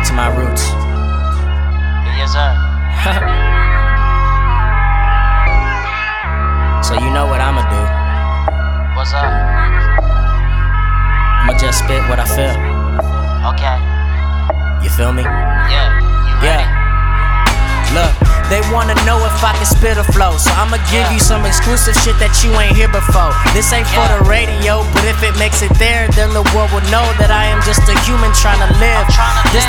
back to my roots. Yes, sir. so you know what I'ma do. What's up? I'ma just spit what I feel. Okay. You feel me? Yeah. You ready? Yeah. Look, they wanna know if I can spit a flow. So I'ma give Yeah. you some exclusive shit that you ain't hear before. This ain't for the radio, but if it makes it there, then the world will know that I am just a human trying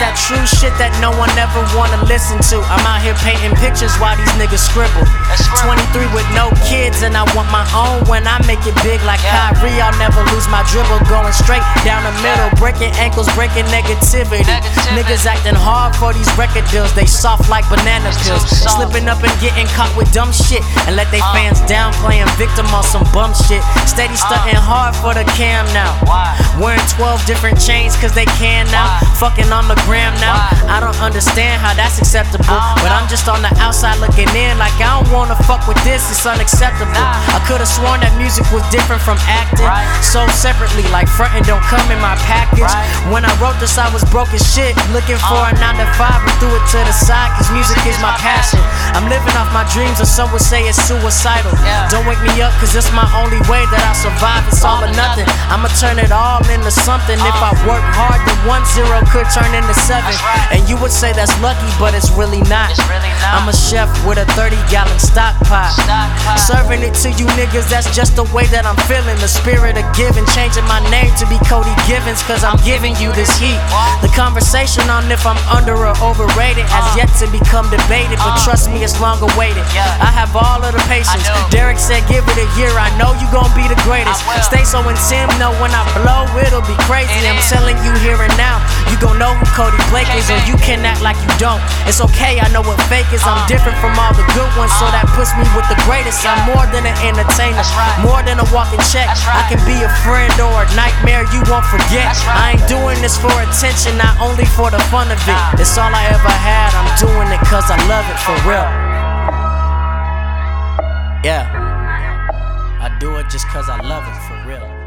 that true shit that no one ever wanna listen to. I'm out here painting pictures while these niggas scribble. 23 with no kids, and I want my own when I make it big like Yeah. Kyrie. I'll never lose my dribble, going straight down the middle, breaking ankles, breaking negativity. Negativity. Niggas acting hard for these record deals, they soft like banana pills. Slipping up and getting caught with dumb shit, and let they Uh. fans down, playing victim on some bum shit. Steady stunting hard for the cam now. Why? Wearing 12 different chains cause they can now. Why? Fucking on the gram now. I don't understand how that's acceptable. But. I'm just on the outside looking in like I don't wanna fuck with this, it's unacceptable. I could've sworn that music was different from acting. Sold separately, like frontin' don't come in my package. When I wrote this, I was broke as shit. Looking for a 9 to 5 and threw it to the side, cause music is my passion. I'm living off my dreams, or some would say it's suicidal. Yeah. Don't wake me up, cause it's my only way that I survive. It's all or nothing. I'ma turn it all into something. If I work hard, then one zero could turn into seven. Right. And you would say that's lucky, but it's really not. It's really not. I'm a chef with a 30 gallon stock pot. Stock pot. Serving it to you niggas, that's just the way that I'm feeling. The spirit of giving, changing my name to be Khody Givens, cause I'm giving you this heat. What? The conversation on if I'm under or overrated has Uh. yet to become debated, but Uh. trust me, it's long awaited. Yeah. I have all of the patience. Derek said, give it a year, I know you gon' be the greatest. Stay so in Tim, know when I blow, it'll be crazy. It I'm is. telling you here and now, you gon' know who Khody Blake is, or you can act like you don't. It's okay, I know what fake is. I'm Uh. different from all the good ones, so Uh. that puts me with the greatest. I'm more than an entertainer, more than a walking check. I can be a friend or a nightmare you won't forget. I ain't doing this for attention, not only for the fun of it. It's all I ever had. Doing it cause I love it for real. Yeah. I do it just cause I love it for real.